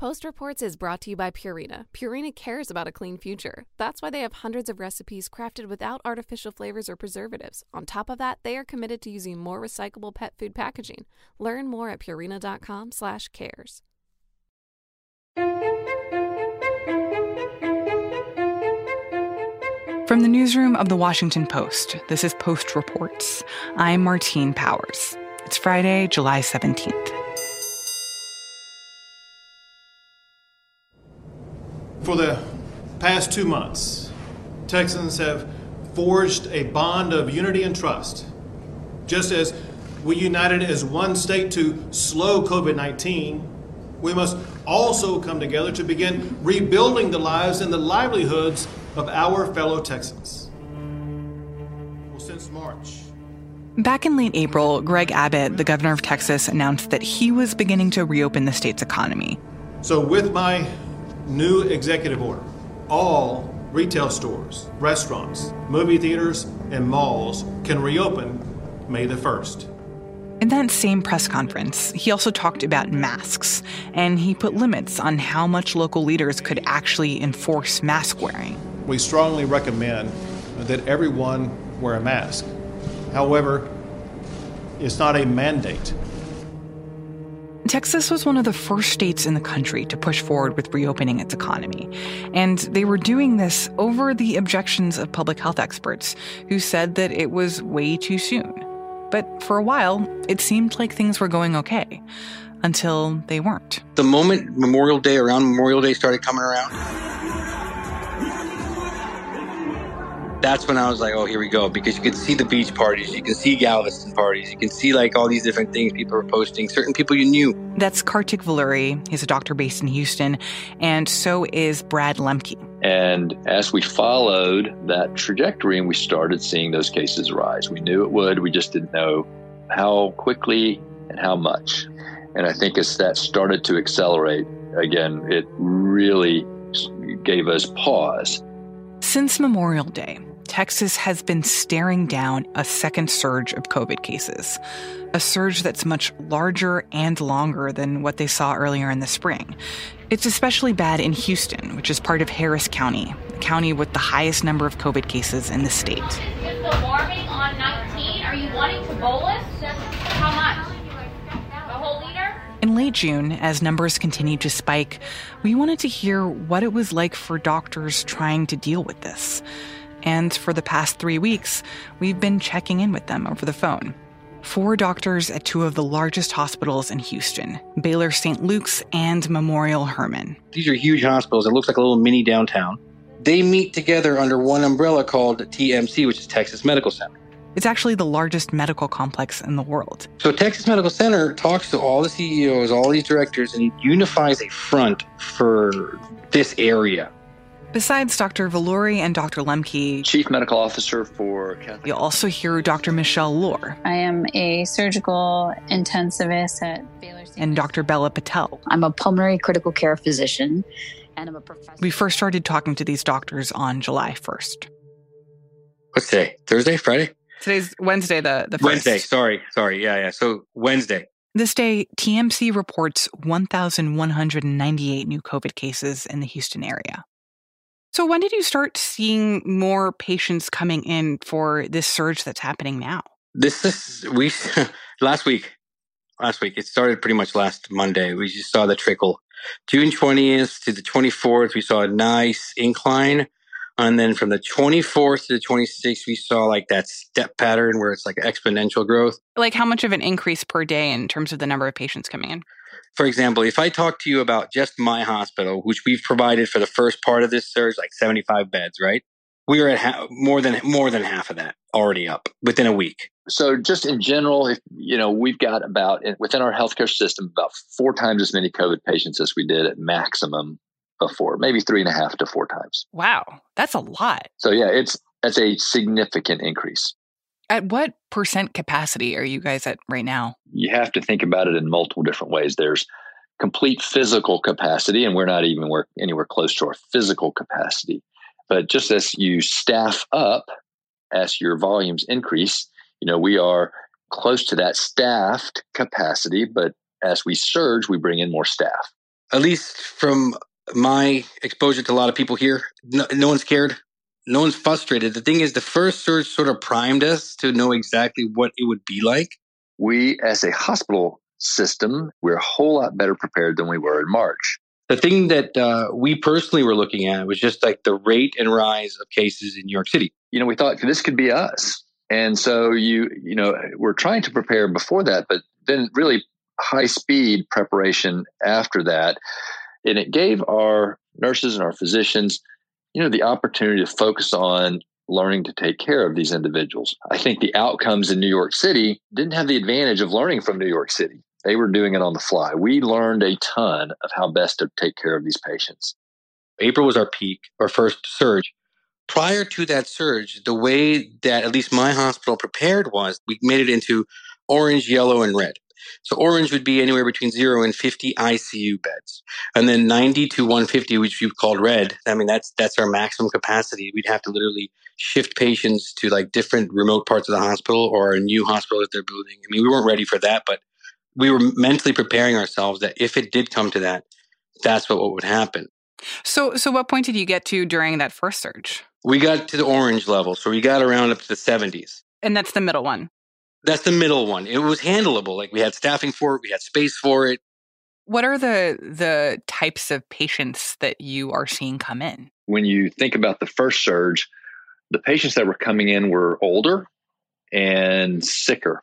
Post Reports is brought to you by Purina. Purina cares about a clean future. That's why they have hundreds of recipes crafted without artificial flavors or preservatives. On top of that, they are committed to using more recyclable pet food packaging. Learn more at purina.com/cares. From the newsroom of the Washington Post, this is Post Reports. I'm Martine Powers. It's Friday, July 17th. For the past two months, Texans have forged a bond of unity and trust. Just as we united as one state to slow COVID 19, we must also come together to begin rebuilding the lives and the livelihoods of our fellow Texans. Well, since March, Back in late April, Greg Abbott, the governor of Texas, announced that he was beginning to reopen the state's economy. So, with my new executive order, all retail stores, restaurants, movie theaters, and malls can reopen May the 1st. In that same press conference, he also talked about masks, and he put limits on how much local leaders could actually enforce mask wearing. We strongly recommend that everyone wear a mask. However, it's not a mandate. Texas was one of the first states in the country to push forward with reopening its economy. And they were doing this over the objections of public health experts who said that it was way too soon. But for a while, it seemed like things were going okay until they weren't. The moment Memorial Day, around Memorial Day, started coming around, that's when I was like, oh, here we go. Because you can see the beach parties, you can see Galveston parties, you can see like all these different things people are posting, certain people you knew. That's Kartik Valluri. He's a doctor based in Houston. And so is Brad Lembcke. And as we followed that trajectory and we started seeing those cases rise, we knew it would, we just didn't know how quickly and how much. And I think as that started to accelerate, again, it really gave us pause. Since Memorial Day, Texas has been staring down a second surge of COVID cases, a surge that's much larger and longer than what they saw earlier in the spring. It's especially bad in Houston, which is part of Harris County, the county with the highest number of COVID cases in the state. The warming on 19? Are you wanting to bolus? How much? In late June, as numbers continued to spike, we wanted to hear what it was like for doctors trying to deal with this. And for the past three weeks, we've been checking in with them over the phone. Four doctors at two of the largest hospitals in Houston Baylor St. Luke's and Memorial Hermann. These are huge hospitals. It looks like a little mini downtown. They meet together under one umbrella called TMC, which is Texas Medical Center. It's actually the largest medical complex in the world. So Texas Medical Center talks to all the CEOs, all these directors, and unifies a front for this area. Besides Dr. Valluri and Dr. Lembcke, Chief Medical Officer for Catholic. you'll also hear Dr. Michelle Lohr I am a surgical intensivist at Baylor St. and Dr. Bela Patel. I'm a pulmonary critical care physician and I'm a professor. We first started talking to these doctors on July 1st. What's today? Thursday? Friday? Today's Wednesday, the, the 1st. Wednesday. Sorry. Sorry. Yeah, yeah. So Wednesday. This day, TMC reports 1,198 new COVID cases in the Houston area. So, when did you start seeing more patients coming in for this surge that's happening now? This is we last week. Last week. It started pretty much last Monday. We just saw the trickle. June 20th to the 24th, we saw a nice incline. And then from the 24th to the 26th, we saw like that step pattern where it's like exponential growth. Like, how much of an increase per day in terms of the number of patients coming in? For example, if I talk to you about just my hospital, which we've provided for the first part of this surge, like 75 beds, right? We are at ha- more than more than half of that already up within a week. So, just in general, if you know, we've got about within our healthcare system about four times as many COVID patients as we did at maximum before, maybe three and a half to four times. Wow, that's a lot. So, yeah, it's that's a significant increase. At what percent capacity are you guys at right now? You have to think about it in multiple different ways. There's complete physical capacity, and we're not even anywhere close to our physical capacity. But just as you staff up, as your volumes increase, you know, we are close to that staffed capacity, but as we surge, we bring in more staff. at least from my exposure to a lot of people here, no, no one's scared. No one's frustrated. The thing is, the first surge sort of primed us to know exactly what it would be like. We, as a hospital system, we're a whole lot better prepared than we were in March. The thing that uh, we personally were looking at was just like the rate and rise of cases in New York City. You know, we thought this could be us. And so you, you know, we're trying to prepare before that, but then really high speed preparation after that. And it gave our nurses and our physicians, you know, the opportunity to focus on learning to take care of these individuals. I think the outcomes in New York City didn't have the advantage of learning from New York City. They were doing it on the fly. We learned a ton of how best to take care of these patients. April was our peak, our first surge. Prior to that surge, the way that at least my hospital prepared was we made it into orange, yellow, and red. So orange would be anywhere between zero and 50 ICU beds. And then 90 to 150, which we've called red. I mean, that's, that's our maximum capacity. We'd have to literally shift patients to like different remote parts of the hospital or a new hospital that they're building. I mean, we weren't ready for that, but we were mentally preparing ourselves that if it did come to that, that's what, what would happen. So, so what point did you get to during that first surge? We got to the orange level, so we got around up to the 70s. And that's the middle one. That's the middle one. It was handleable. Like we had staffing for it, we had space for it. What are the the types of patients that you are seeing come in? When you think about the first surge, the patients that were coming in were older and sicker.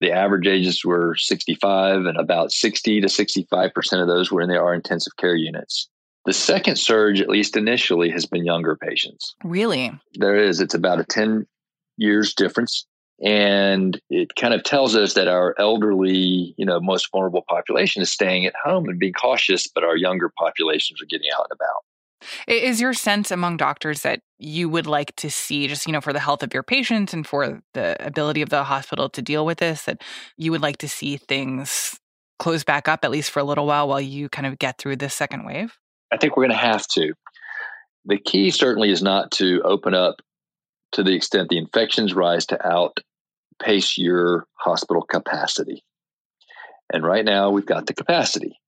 The average ages were 65 and about 60 to 65% of those were in the our intensive care units. The second surge, at least initially, has been younger patients. Really? There is. It's about a 10 years difference. And it kind of tells us that our elderly, you know, most vulnerable population is staying at home and being cautious, but our younger populations are getting out and about. Is your sense among doctors that you would like to see, just, you know, for the health of your patients and for the ability of the hospital to deal with this, that you would like to see things close back up, at least for a little while, while you kind of get through this second wave? I think we're going to have to. The key certainly is not to open up to the extent the infections rise to outpace your hospital capacity. And right now we've got the capacity.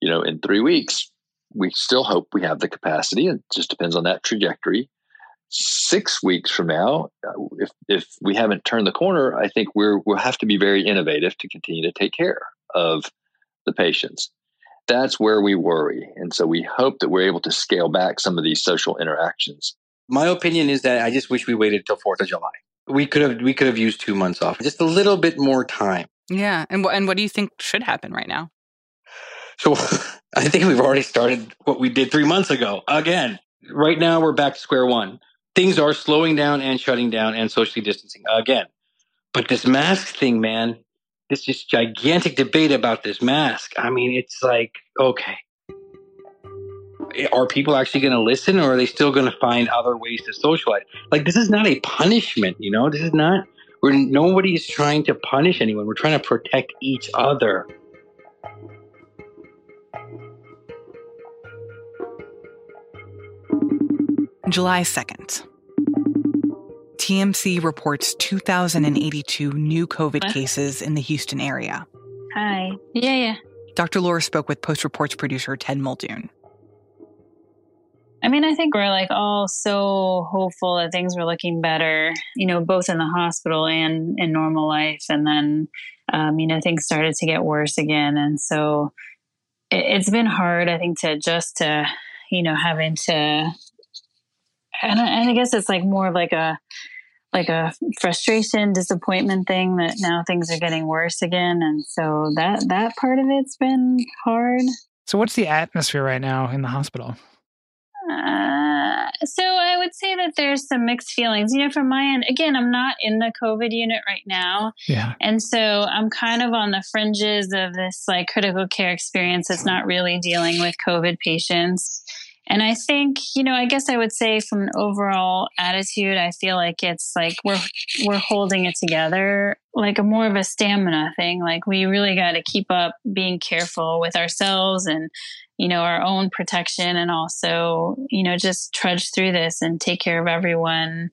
You know, in three weeks, we still hope we have the capacity. It just depends on that trajectory. Six weeks from now, uh, if if we haven't turned the corner, I think we're we'll have to be very innovative to continue to take care of the patients. That's where we worry, and so we hope that we're able to scale back some of these social interactions my opinion is that I just wish we waited till Fourth of July. We could have we could have used two months off, just a little bit more time. Yeah, and what and what do you think should happen right now? So I think we've already started what we did three months ago again. Right now we're back to square one. Things are slowing down and shutting down and socially distancing again. But this mask thing, man, this just gigantic debate about this mask. I mean, it's like okay, are people actually going to listen or are they still going to find other ways to socialize? Like, this is not a punishment, you know? This is not, where nobody is trying to punish anyone. We're trying to protect each other. July 2nd. TMC reports 2,082 new COVID cases in the Houston area. Hi. Yeah, yeah. Dr. Lohr spoke with Post Reports producer Ted Muldoon. I mean, I think we're like all so hopeful that things were looking better, you know, both in the hospital and in normal life. And then, um, you know, things started to get worse again. And so it, has been hard, I think, to adjust to, you know, having to, and I, and I guess it's like more of like a, like a frustration, disappointment thing that now things are getting worse again. And so that, that part of it's been hard. So what's the atmosphere right now in the hospital? Uh, so I would say that there's some mixed feelings. You know, from my end, again, I'm not in the COVID unit right now. Yeah. And so I'm kind of on the fringes of this like critical care experience that's not really dealing with COVID patients. And I think, you know, I guess I would say from an overall attitude, I feel like it's like we're we're holding it together, like a more of a stamina thing. Like we really got to keep up being careful with ourselves and you know, our own protection and also, you know, just trudge through this and take care of everyone.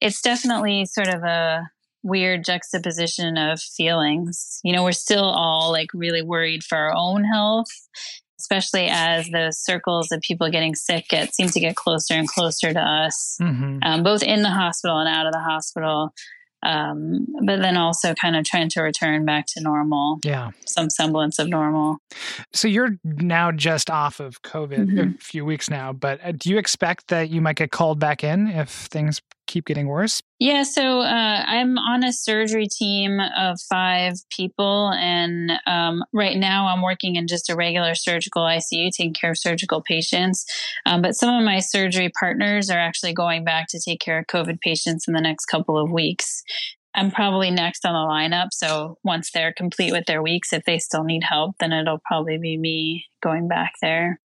It's definitely sort of a weird juxtaposition of feelings. You know, we're still all like really worried for our own health. Especially as those circles of people getting sick get seem to get closer and closer to us, mm-hmm. um, both in the hospital and out of the hospital. Um, but then also kind of trying to return back to normal. Yeah. Some semblance of normal. So you're now just off of COVID mm-hmm. a few weeks now, but uh, do you expect that you might get called back in if things keep getting worse? Yeah, so uh, I'm on a surgery team of five people, and um, right now I'm working in just a regular surgical ICU, taking care of surgical patients. Um, but some of my surgery partners are actually going back to take care of COVID patients in the next couple of weeks. I'm probably next on the lineup. So once they're complete with their weeks, if they still need help, then it'll probably be me going back there.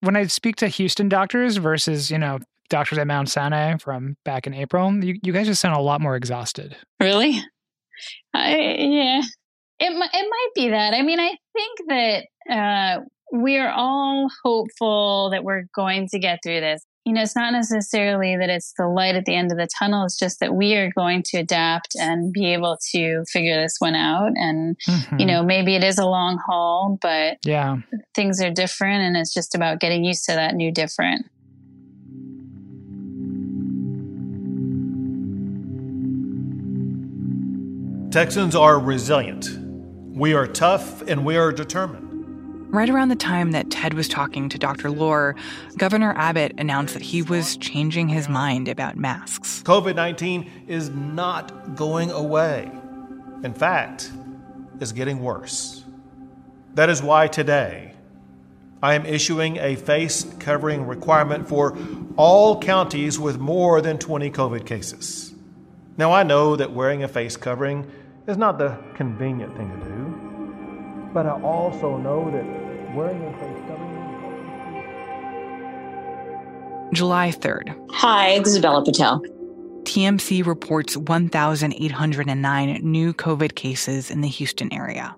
When I speak to Houston doctors versus, you know, doctors at Mount Sinai from back in April, you, you guys just sound a lot more exhausted. Really? I, yeah. It, it might be that. I mean, I think that uh, we're all hopeful that we're going to get through this you know, it's not necessarily that it's the light at the end of the tunnel. It's just that we are going to adapt and be able to figure this one out. And, mm-hmm. you know, maybe it is a long haul, but yeah, things are different. And it's just about getting used to that new different. Texans are resilient. We are tough and we are determined. Right around the time that Ted was talking to Dr. Lohr, Governor Abbott announced that he was changing his mind about masks. COVID 19 is not going away. In fact, it's getting worse. That is why today I am issuing a face covering requirement for all counties with more than 20 COVID cases. Now, I know that wearing a face covering is not the convenient thing to do, but I also know that wearing a face covering. July 3rd. Hi, this is Bela Patel. TMC reports 1,809 new COVID cases in the Houston area.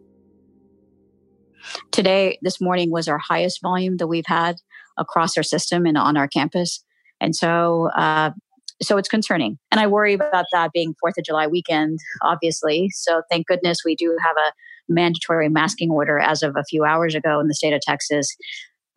Today, this morning was our highest volume that we've had across our system and on our campus. And so, uh, so it's concerning. And I worry about that being Fourth of July weekend, obviously. So thank goodness we do have a mandatory masking order as of a few hours ago in the state of Texas.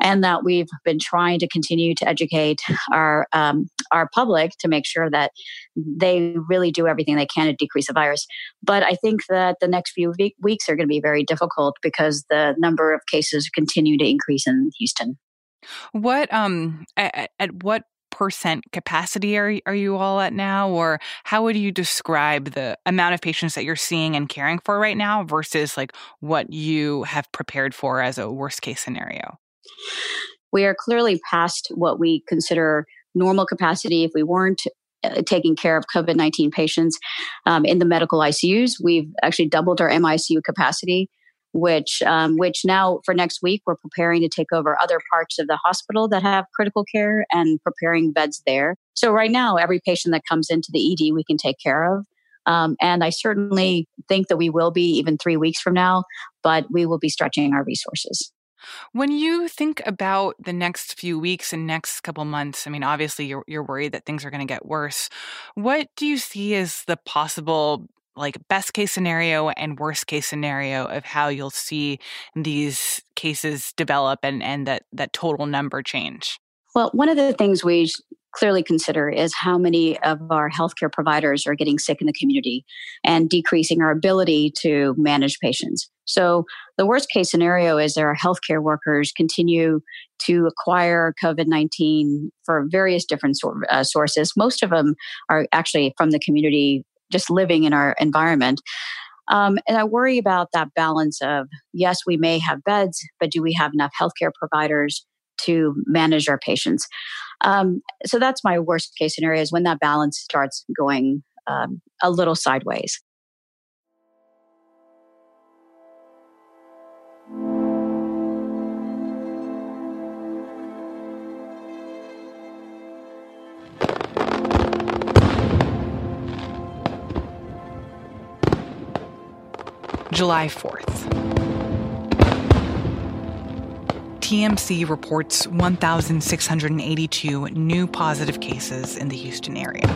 And that we've been trying to continue to educate our um, our public to make sure that they really do everything they can to decrease the virus. But I think that the next few weeks are going to be very difficult because the number of cases continue to increase in Houston. What um at, at what percent capacity are, are you all at now? Or how would you describe the amount of patients that you're seeing and caring for right now versus like what you have prepared for as a worst case scenario? We are clearly past what we consider normal capacity. If we weren't uh, taking care of COVID 19 patients um, in the medical ICUs, we've actually doubled our MICU capacity which um, which now for next week we're preparing to take over other parts of the hospital that have critical care and preparing beds there. So right now, every patient that comes into the ED we can take care of. Um, and I certainly think that we will be even three weeks from now, but we will be stretching our resources. When you think about the next few weeks and next couple months, I mean, obviously you're, you're worried that things are going to get worse. What do you see as the possible like best case scenario and worst case scenario of how you'll see these cases develop and, and that, that total number change? Well, one of the things we clearly consider is how many of our healthcare providers are getting sick in the community and decreasing our ability to manage patients. So, the worst case scenario is that our healthcare workers continue to acquire COVID 19 for various different sor- uh, sources. Most of them are actually from the community just living in our environment. Um, and I worry about that balance of yes, we may have beds, but do we have enough healthcare providers to manage our patients? Um, so that's my worst case scenario is when that balance starts going um, a little sideways. July 4th. TMC reports 1,682 new positive cases in the Houston area.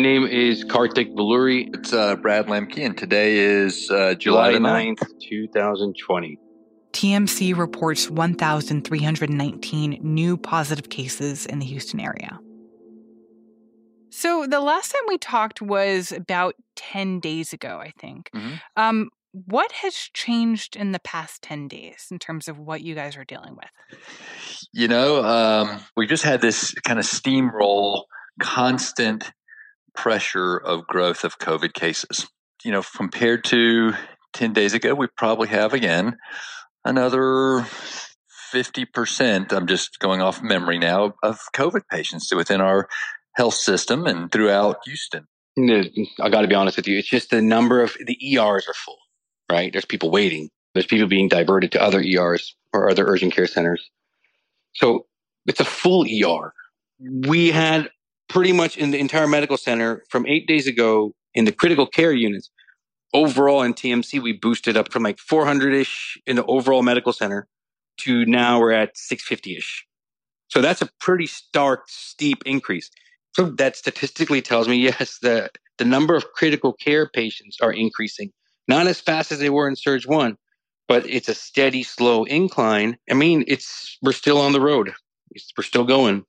Name is Karthik Valluri. It's uh, Brad Lembcke, and today is uh, July July 9th, 2020. TMC reports 1,319 new positive cases in the Houston area. So the last time we talked was about 10 days ago, I think. Mhm. Um, what has changed in the past 10 days in terms of what you guys are dealing with? You know, um, we just had this kind of steamroll, constant pressure of growth of COVID cases. You know, compared to 10 days ago, we probably have again another 50%. I'm just going off memory now of COVID patients within our health system and throughout Houston. I got to be honest with you. It's just the number of the ERs are full, right? There's people waiting. There's people being diverted to other ERs or other urgent care centers. So it's a full ER. We had pretty much in the entire medical center from eight days ago in the critical care units. Overall in TMC, we boosted up from like 400 ish in the overall medical center to now we're at 650 ish. So that's a pretty stark, steep increase. So that statistically tells me, yes, the, the number of critical care patients are increasing, not as fast as they were in Surge 1, but it's a steady, slow incline. I mean, it's we're still on the road. We're still going.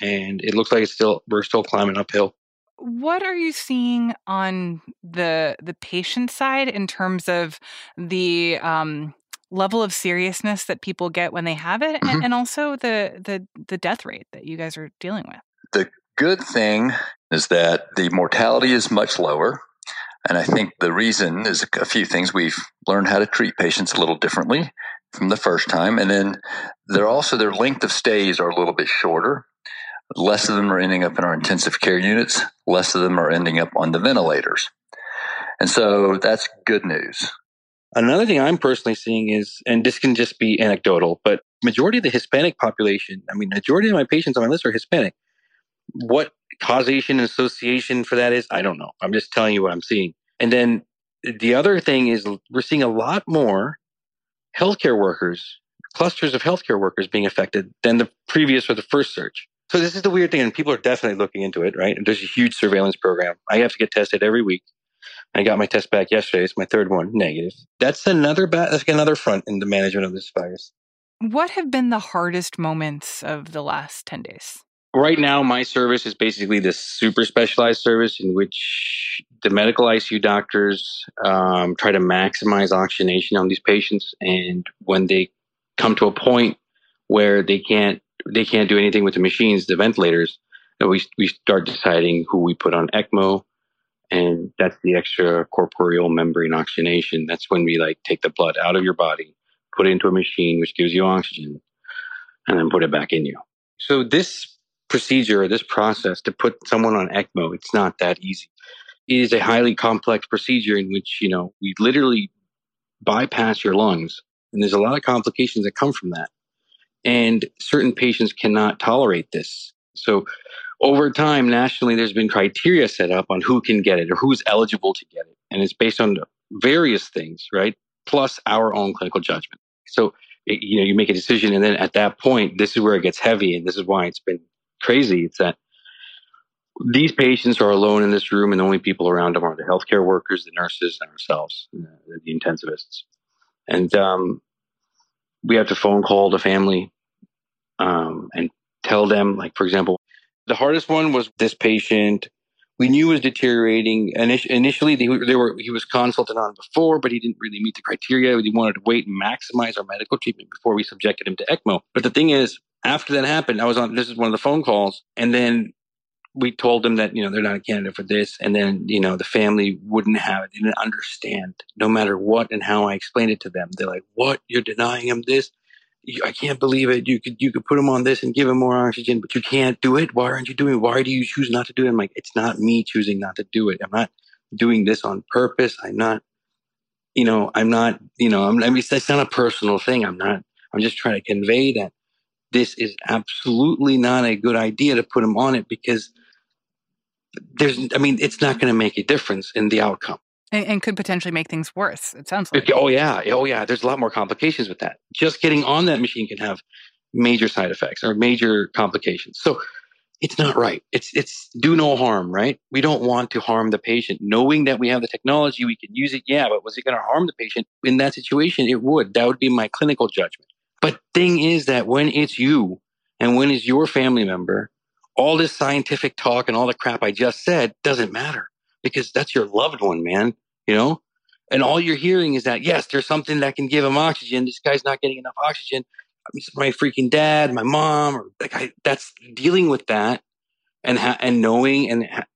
And it looks like it's still we're still climbing uphill. What are you seeing on the the patient side in terms of the um, level of seriousness that people get when they have it, and, Mhm. and also the the the death rate that you guys are dealing with? The good thing is that the mortality is much lower. And I think the reason is a few things. We've learned how to treat patients a little differently from the first time. And then they're also, their length of stays are a little bit shorter. Less of them are ending up in our intensive care units. Less of them are ending up on the ventilators. And so that's good news. Another thing I'm personally seeing is, and this can just be anecdotal, but majority of the Hispanic population, I mean, majority of my patients on my list are Hispanic. What causation and association for that is, I don't know. I'm just telling you what I'm seeing. And then the other thing is we're seeing a lot more healthcare workers, clusters of healthcare workers being affected than the previous or the first surge. So this is the weird thing, and people are definitely looking into it, right? And there's a huge surveillance program. I have to get tested every week. I got my test back yesterday. It's my third one, negative. That's another ba- that's another front in the management of this virus. What have been the hardest moments of the last 10 days? Right now, my service is basically this super specialized service in which the medical ICU doctors um, try to maximize oxygenation on these patients, and when they come to a point where they can't they can't do anything with the machines, the ventilators, we we start deciding who we put on ECMO, and that's the extra corporeal membrane oxygenation. That's when we like take the blood out of your body, put it into a machine which gives you oxygen, and then put it back in you. So this procedure, this process to put someone on ECMO, it's not that easy. It is a highly complex procedure in which, you know, we literally bypass your lungs. And there's a lot of complications that come from that. And certain patients cannot tolerate this. So over time, nationally, there's been criteria set up on who can get it or who's eligible to get it. And it's based on various things, right? Plus our own clinical judgment. So, you know, you make a decision. And then at that point, this is where it gets heavy. And this is why it's been crazy. It's that these patients are alone in this room, and the only people around them are the healthcare workers, the nurses, and ourselves, the, the intensivists. And um, we have to phone call the family um, and tell them, like, for example, the hardest one was this patient. We knew was deteriorating. Init- initially, they, they were he was consulted on before, but he didn't really meet the criteria. We wanted to wait and maximize our medical treatment before we subjected him to ECMO. But the thing is, after that happened, I was on. This is one of the phone calls, and then we told them that you know they're not a candidate for this, and then you know the family wouldn't have it. They didn't understand, no matter what and how I explained it to them. They're like, "What? You're denying him this? I can't believe it. You could you could put him on this and give him more oxygen, but you can't do it. Why aren't you doing? it? Why do you choose not to do it?" I'm like, "It's not me choosing not to do it. I'm not doing this on purpose. I'm not." You know, I'm not, you know, I'm, I mean, that's not a personal thing. I'm not, I'm just trying to convey that this is absolutely not a good idea to put him on it because there's, I mean, it's not going to make a difference in the outcome. And, and could potentially make things worse, it sounds like. Oh yeah, oh yeah. There's a lot more complications with that. Just getting on that machine can have major side effects or major complications. So it's not right. It's it's do no harm, right? We don't want to harm the patient. Knowing that we have the technology, we can use it. Yeah, but was it going to harm the patient in that situation? It would. That would be my clinical judgment. But thing is that when it's you and when it's your family member, all this scientific talk and all the crap I just said doesn't matter because that's your loved one, man. You know, and all you're hearing is that yes, there's something that can give him oxygen. This guy's not getting enough oxygen. My freaking dad, my mom, or like that's dealing with that and ha- and knowing and ha-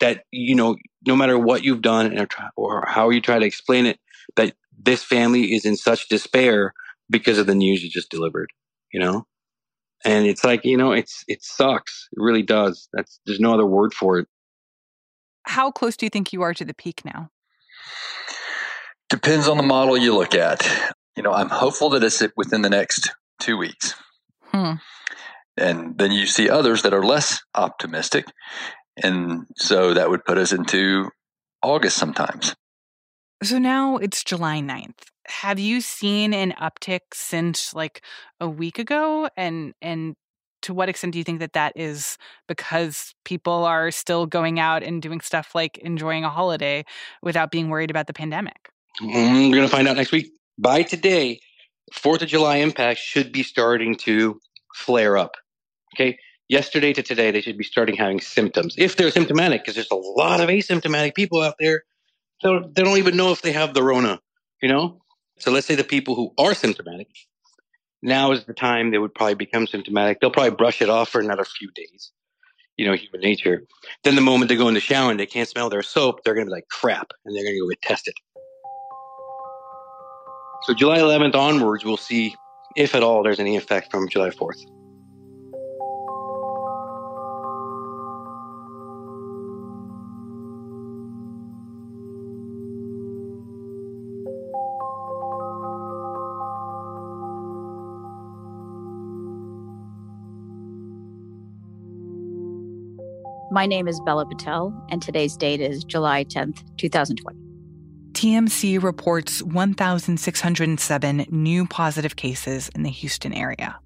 that you know no matter what you've done try, or how you try to explain it that this family is in such despair because of the news you just delivered you know? And it's like you know it's it sucks. It really does. That's there's no other word for it. How close do you think you are to the peak now depends on the model you look at you know i'm hopeful that it's within the next two weeks. Hmm. And then you see others that are less optimistic. And so that would put us into August sometimes. So now it's July 9th. Have you seen an uptick since like a week ago? And, and to what extent do you think that that is because people are still going out and doing stuff like enjoying a holiday without being worried about the pandemic? Mm, we're going to find out next week. By today, Fourth of July impacts should be starting to flare up. Okay. Yesterday to today, they should be starting having symptoms if they're symptomatic, because there's a lot of asymptomatic people out there. So they don't even know if they have the Rona, you know? So let's say the people who are symptomatic, now is the time they would probably become symptomatic. They'll probably brush it off for another few days, you know, human nature. Then the moment they go in the shower and they can't smell their soap, they're going to be like, crap, and they're going to go get tested. So July 11th onwards, we'll see if at all there's any effect from July 4th. My name is Bela Patel, and today's date is July 10th, 2020. TMC reports 1,607 new positive cases in the Houston area.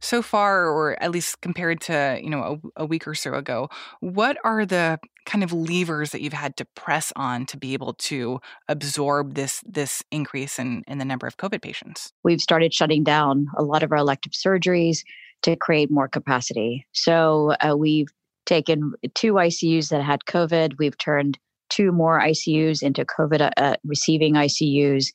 So far, or at least compared to you know a, a, week or so ago, what are the kind of levers that you've had to press on to be able to absorb this this increase in, in the number of COVID patients? We've started shutting down a lot of our elective surgeries to create more capacity. So uh, we've taken two ICUs that had COVID. We've turned two more ICUs into COVID uh, uh receiving ICUs.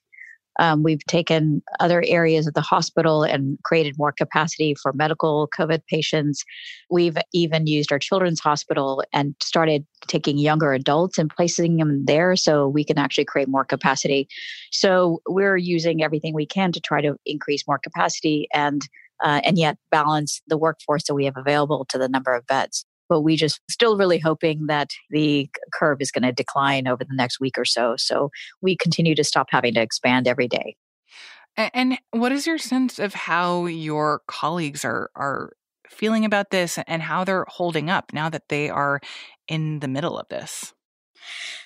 Um, we've taken other areas of the hospital and created more capacity for medical COVID patients. We've even used our children's hospital and started taking younger adults and placing them there so we can actually create more capacity. So we're using everything we can to try to increase more capacity and uh, and yet balance the workforce that we have available to the number of beds but we just still really hoping that the curve is going to decline over the next week or so. So we continue to stop having to expand every day. And what is your sense of how your colleagues are are feeling about this and how they're holding up now that they are in the middle of this?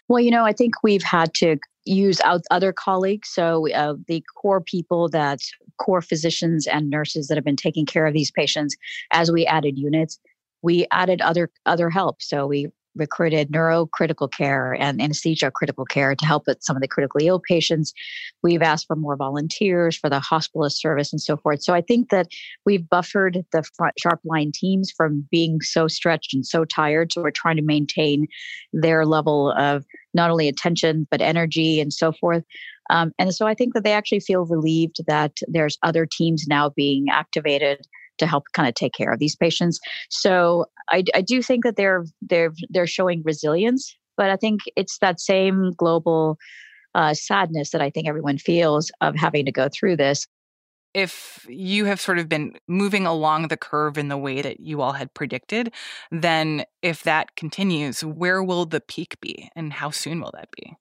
Well, you know, I think we've had to use out other colleagues. So uh, the core people that core physicians and nurses that have been taking care of these patients as we added units we added other other help. So we recruited neurocritical care and anesthesia critical care to help with some of the critically ill patients. We've asked for more volunteers for the hospitalist service and so forth. So I think that we've buffered the front sharp line teams from being so stretched and so tired. So we're trying to maintain their level of not only attention but energy and so forth. Um, and so I think that they actually feel relieved that there's other teams now being activated to help kind of take care of these patients. So I, I do think that they're they're they're showing resilience, but I think it's that same global uh, sadness that I think everyone feels of having to go through this. If you have sort of been moving along the curve in the way that you all had predicted, then if that continues, where will the peak be and how soon will that be?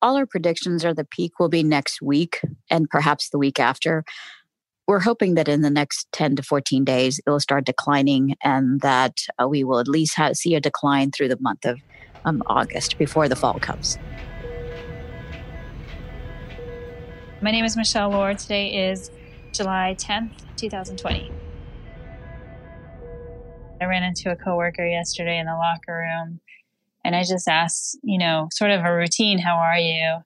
All our predictions are the peak will be next week and perhaps the week after. We're hoping that in the next 10 to 14 days it will start declining and that uh, we will at least have, see a decline through the month of um, august before the fall comes. My name is michelle Lohr today is july 10th 2020 I ran into a coworker yesterday in the locker room and I just asked, you know, sort of a routine, how are you?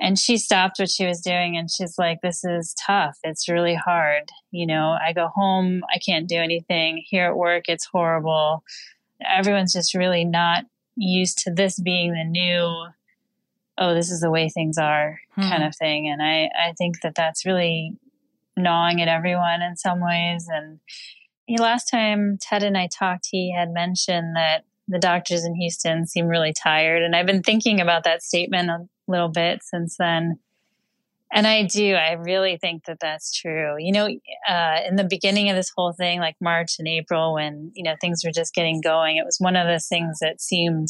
And she stopped what she was doing and she's like, this is tough. It's really hard. You know, I go home, I can't do anything. Here at work, it's horrible. Everyone's just really not used to this being the new, oh, this is the way things are hmm. kind of thing. And I, I think that that's really gnawing at everyone in some ways. And last time Ted and I talked, he had mentioned that the doctors in Houston seem really tired. And I've been thinking about that statement a little bit since then. And I do. I really think that that's true. You know, uh, in the beginning of this whole thing, like March and April, when, you know, things were just getting going, it was one of those things that seemed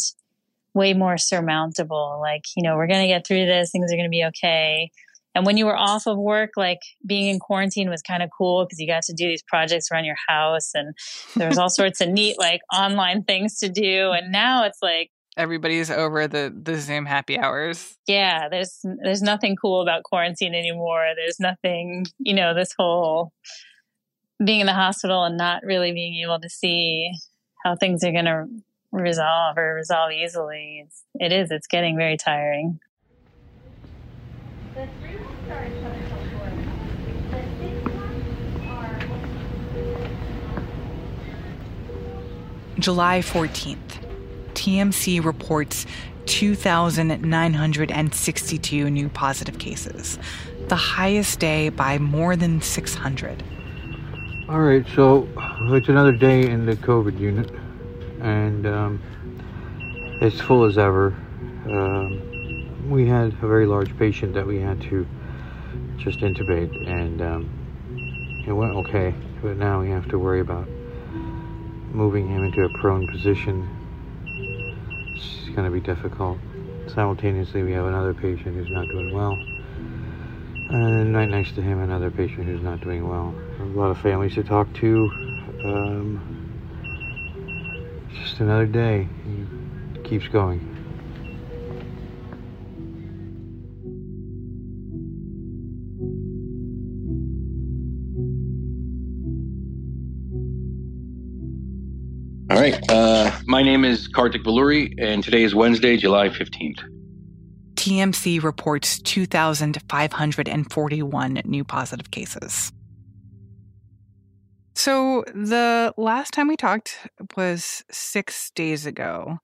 way more surmountable. Like, you know, we're going to get through this, things are going to be okay. And when you were off of work, like being in quarantine was kind of cool because you got to do these projects around your house and there was all sorts of neat like online things to do. And now it's like everybody's over the the Zoom happy hours. Yeah, there's there's nothing cool about quarantine anymore. There's nothing, you know, this whole being in the hospital and not really being able to see how things are going to resolve or resolve easily. It's, it is. It's getting very tiring. July 14th, TMC reports 2,962 new positive cases, the highest day by more than 600. All right, so it's another day in the COVID unit, and um, it's full as ever. Um, we had a very large patient that we had to just intubate, and um, it went okay. But now we have to worry about moving him into a prone position. is going to be difficult. Simultaneously, we have another patient who's not doing well, and right next to him, another patient who's not doing well. A lot of families to talk to. Um, just another day. Keeps going. Right. Uh, my name is Kartik Valluri, and today is Wednesday, July 15th. TMC reports 2,541 new positive cases. So the last time we talked was six days ago.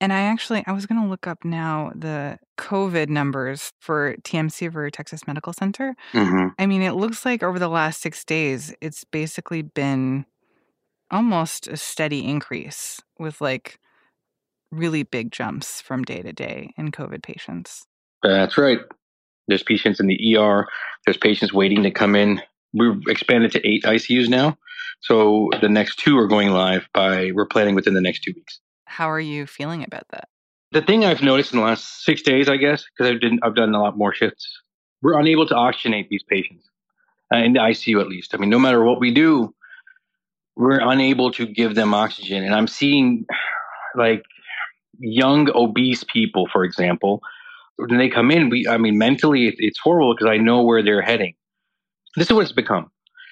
And I actually, I was going to look up now the COVID numbers for TMC for Texas Medical Center. Mm-hmm. I mean, it looks like over the last six days, it's basically been almost a steady increase with like really big jumps from day to day in COVID patients. That's right. There's patients in the ER. There's patients waiting to come in. We've expanded to eight ICUs now. So the next two are going live by, we're planning within the next two weeks. How are you feeling about that? The thing I've noticed in the last six days, I guess, because I've, I've done a lot more shifts, we're unable to oxygenate these patients uh, in the ICU at least. I mean, no matter what we do, we're unable to give them oxygen. And I'm seeing like young obese people, for example, when they come in, we, I mean, mentally it's horrible because I know where they're heading. This is what it's become.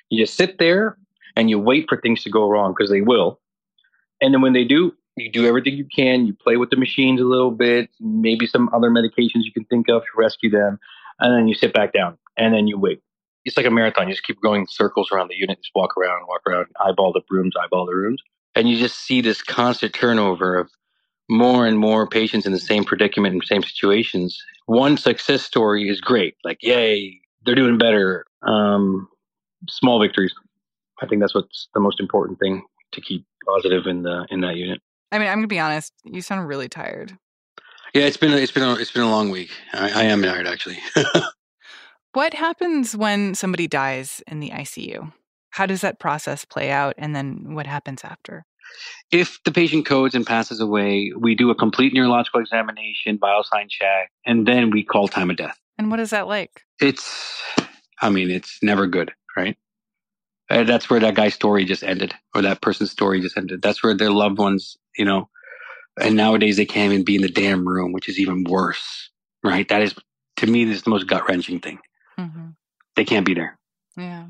You just sit there and you wait for things to go wrong because they will. And then when they do, you do everything you can. You play with the machines a little bit, maybe some other medications you can think of to rescue them. And then you sit back down and then you wait it's like a marathon. You just keep going circles around the unit, just walk around, walk around, eyeball the rooms, eyeball the rooms. And you just see this constant turnover of more and more patients in the same predicament and same situations. One success story is great. Like, yay, they're doing better. Um, small victories. I think that's what's the most important thing to keep positive in the in that unit. I mean, I'm gonna be honest. You sound really tired. Yeah, it's been it's been a, it's been a long week. I, I am tired actually. What happens when somebody dies in the ICU? How does that process play out? And then what happens after? If the patient codes and passes away, we do a complete neurological examination, vital sign check, and then we call time of death. And what is that like? It's, I mean, it's never good, right? Uh, that's where that guy's story just ended, or that person's story just ended. That's where their loved ones, you know, and nowadays they can't even be in the damn room, which is even worse, right? That is, to me, this is the most gut wrenching thing. Mm-hmm. They can't be there. Yeah.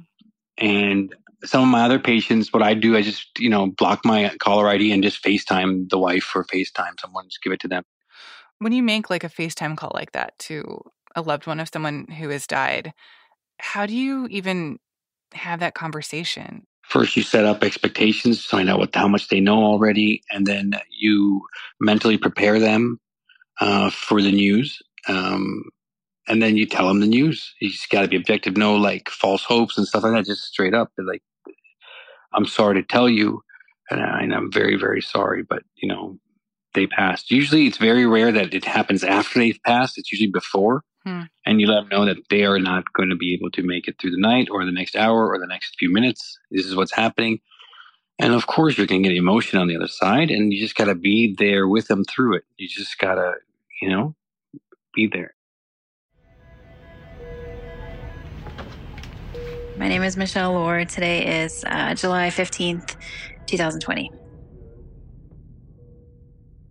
And some of my other patients, what I do, I just, you know, block my caller ID and just FaceTime the wife or FaceTime someone, just give it to them. When you make like a FaceTime call like that to a loved one of someone who has died, how do you even have that conversation? First, you set up expectations, find out what how much they know already, and then you mentally prepare them uh, for the news. Um, and then you tell them the news. You just got to be objective, no like false hopes and stuff like that. Just straight up, like, I'm sorry to tell you, and, I, and I'm very, very sorry, but you know, they passed. Usually, it's very rare that it happens after they've passed. It's usually before, hmm. and you let them know that they are not going to be able to make it through the night or the next hour or the next few minutes. This is what's happening. And of course, you're going to get emotion on the other side, and you just got to be there with them through it. You just got to, you know, be there. My name is Michelle Lohr. Today is uh, July 15th, 2020.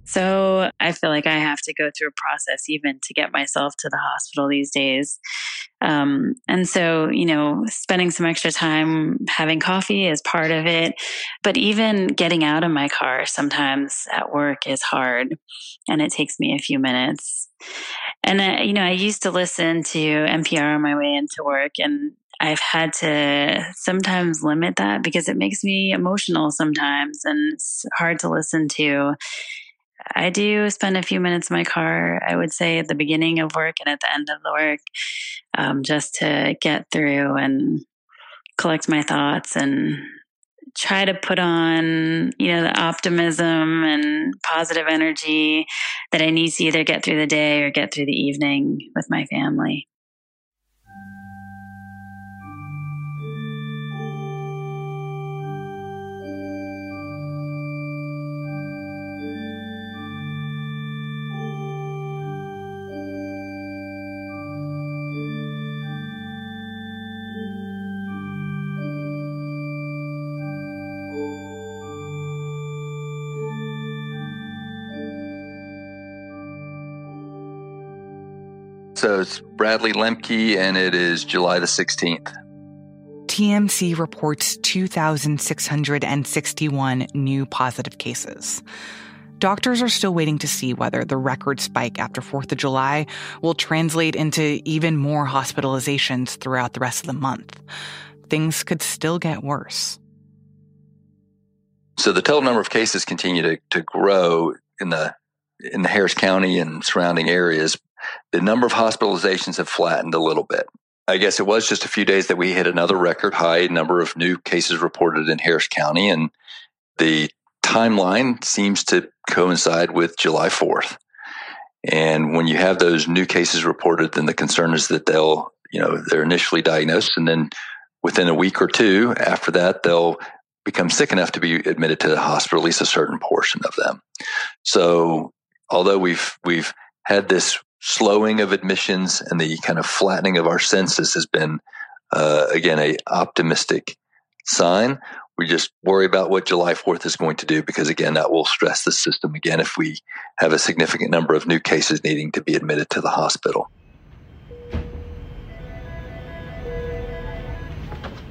So I feel like I have to go through a process even to get myself to the hospital these days. Um, and so, you know, spending some extra time having coffee is part of it. But even getting out of my car sometimes at work is hard and it takes me a few minutes. And, uh, you know, I used to listen to NPR on my way into work and I've had to sometimes limit that because it makes me emotional sometimes and it's hard to listen to. I do spend a few minutes in my car, I would say at the beginning of work and at the end of the work, um, just to get through and collect my thoughts and try to put on, you know, the optimism and positive energy that I need to either get through the day or get through the evening with my family. So it's Bradley Lembcke, and it is July the 16th. TMC reports 2,661 new positive cases. Doctors are still waiting to see whether the record spike after 4th of July will translate into even more hospitalizations throughout the rest of the month. Things could still get worse. So the total number of cases continue to, to grow in the in the Harris County and surrounding areas, the number of hospitalizations have flattened a little bit. I guess it was just a few days that we hit another record high number of new cases reported in Harris County, and the timeline seems to coincide with July 4th. And when you have those new cases reported, then the concern is that they'll, you know, they're initially diagnosed, and then within a week or two after that, they'll become sick enough to be admitted to the hospital, at least a certain portion of them. So, although we've we've had this slowing of admissions and the kind of flattening of our census has been, uh, again, a optimistic sign. We just worry about what July 4th is going to do because, again, that will stress the system again if we have a significant number of new cases needing to be admitted to the hospital.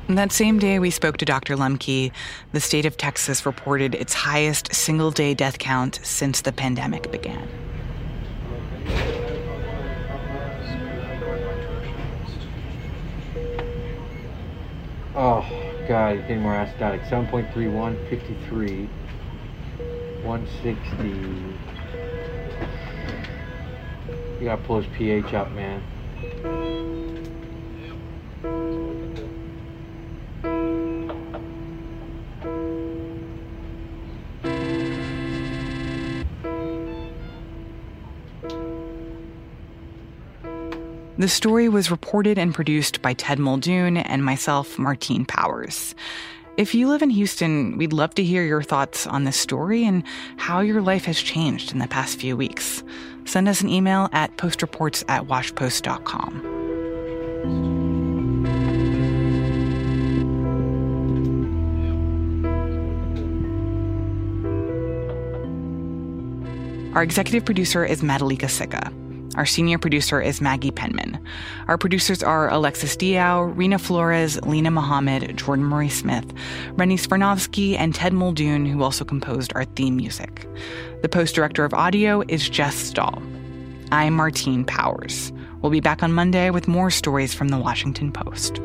that same day we spoke to Dr. Lembcke, the state of Texas reported its highest single day death count since the pandemic began. Oh, God, getting more acidotic. 7.31, 53, 160. You gotta pull his pH up, man. The story was reported and produced by Ted Muldoon and myself, Martine Powers. If you live in Houston, we'd love to hear your thoughts on this story and how your life has changed in the past few weeks. Send us an email at postreports at washpost.com. Our executive producer is Madhulika Sikka. Our senior producer is Maggie Penman. Our producers are Alexis Diao, Reena Flores, Lena Mohammed, Jordan Marie Smith, Rennie Svirnovskiy, and Ted Muldoon, who also composed our theme music. The post director of audio is Jess Stahl. I'm Martine Powers. We'll be back on Monday with more stories from the Washington Post.